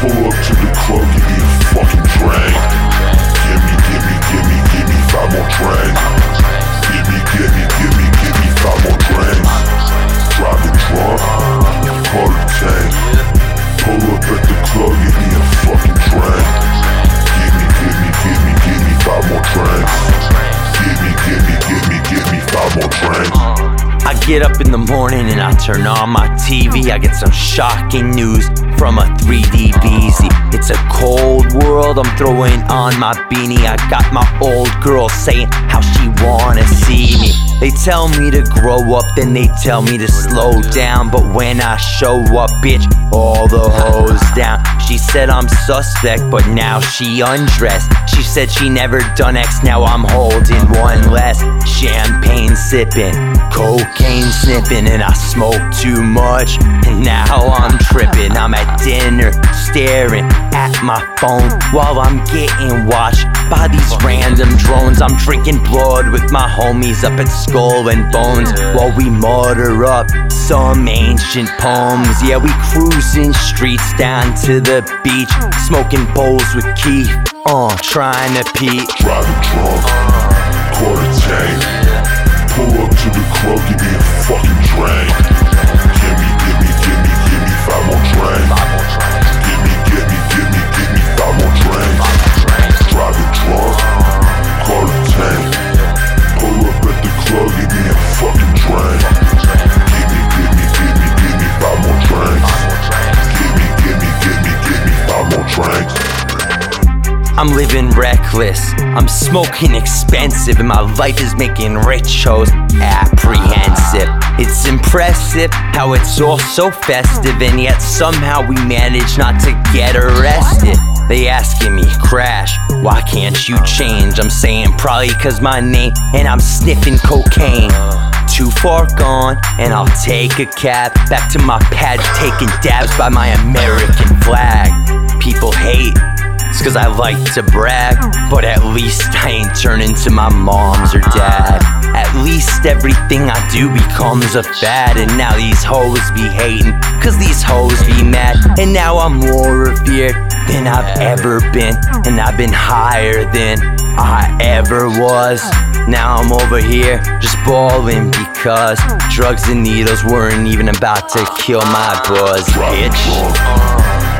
Pull up to the club, get up in the morning and I turn on my TV. I get some shocking news from a 3D BZ. It's a cold world, I'm throwing on my beanie. I got my old girl saying how she wanna see me. They tell me to grow up, then they tell me to slow down. But when I show up, bitch, all the hoes down. She said I'm suspect, but now she undressed. She said she never done X, now I'm holding one less. Champagne sipping, cocaine sniffing, and I smoke too much. And now I'm tripping. I'm at dinner, staring at my phone while I'm getting watched by these random drones. I'm drinking blood with my homies up at Skull and Bones while we mutter up some ancient poems. Yeah, we cruising streets down to the beach, smoking bowls with Keith. Uh, trying to pee. Driving drunk, quarter tank. Pull up to the club, give me a fucking drink. I'm living reckless. I'm smoking expensive, and my life is making rich apprehensive. It's impressive how it's all so festive, and yet somehow we manage not to get arrested. They asking me, Crash, why can't you change? I'm saying probably cause my name, and I'm sniffing cocaine. Too far gone, and I'll take a cab back to my pad, taking dabs by my American flag. People hate. It's cause I like to brag, but at least I ain't turning to my mom's or dad. At least everything I do becomes a fad, and now these hoes be hating, cause these hoes be mad. And now I'm more revered than I've ever been, and I've been higher than I ever was. Now I'm over here just balling because drugs and needles weren't even about to kill my buzz, bitch.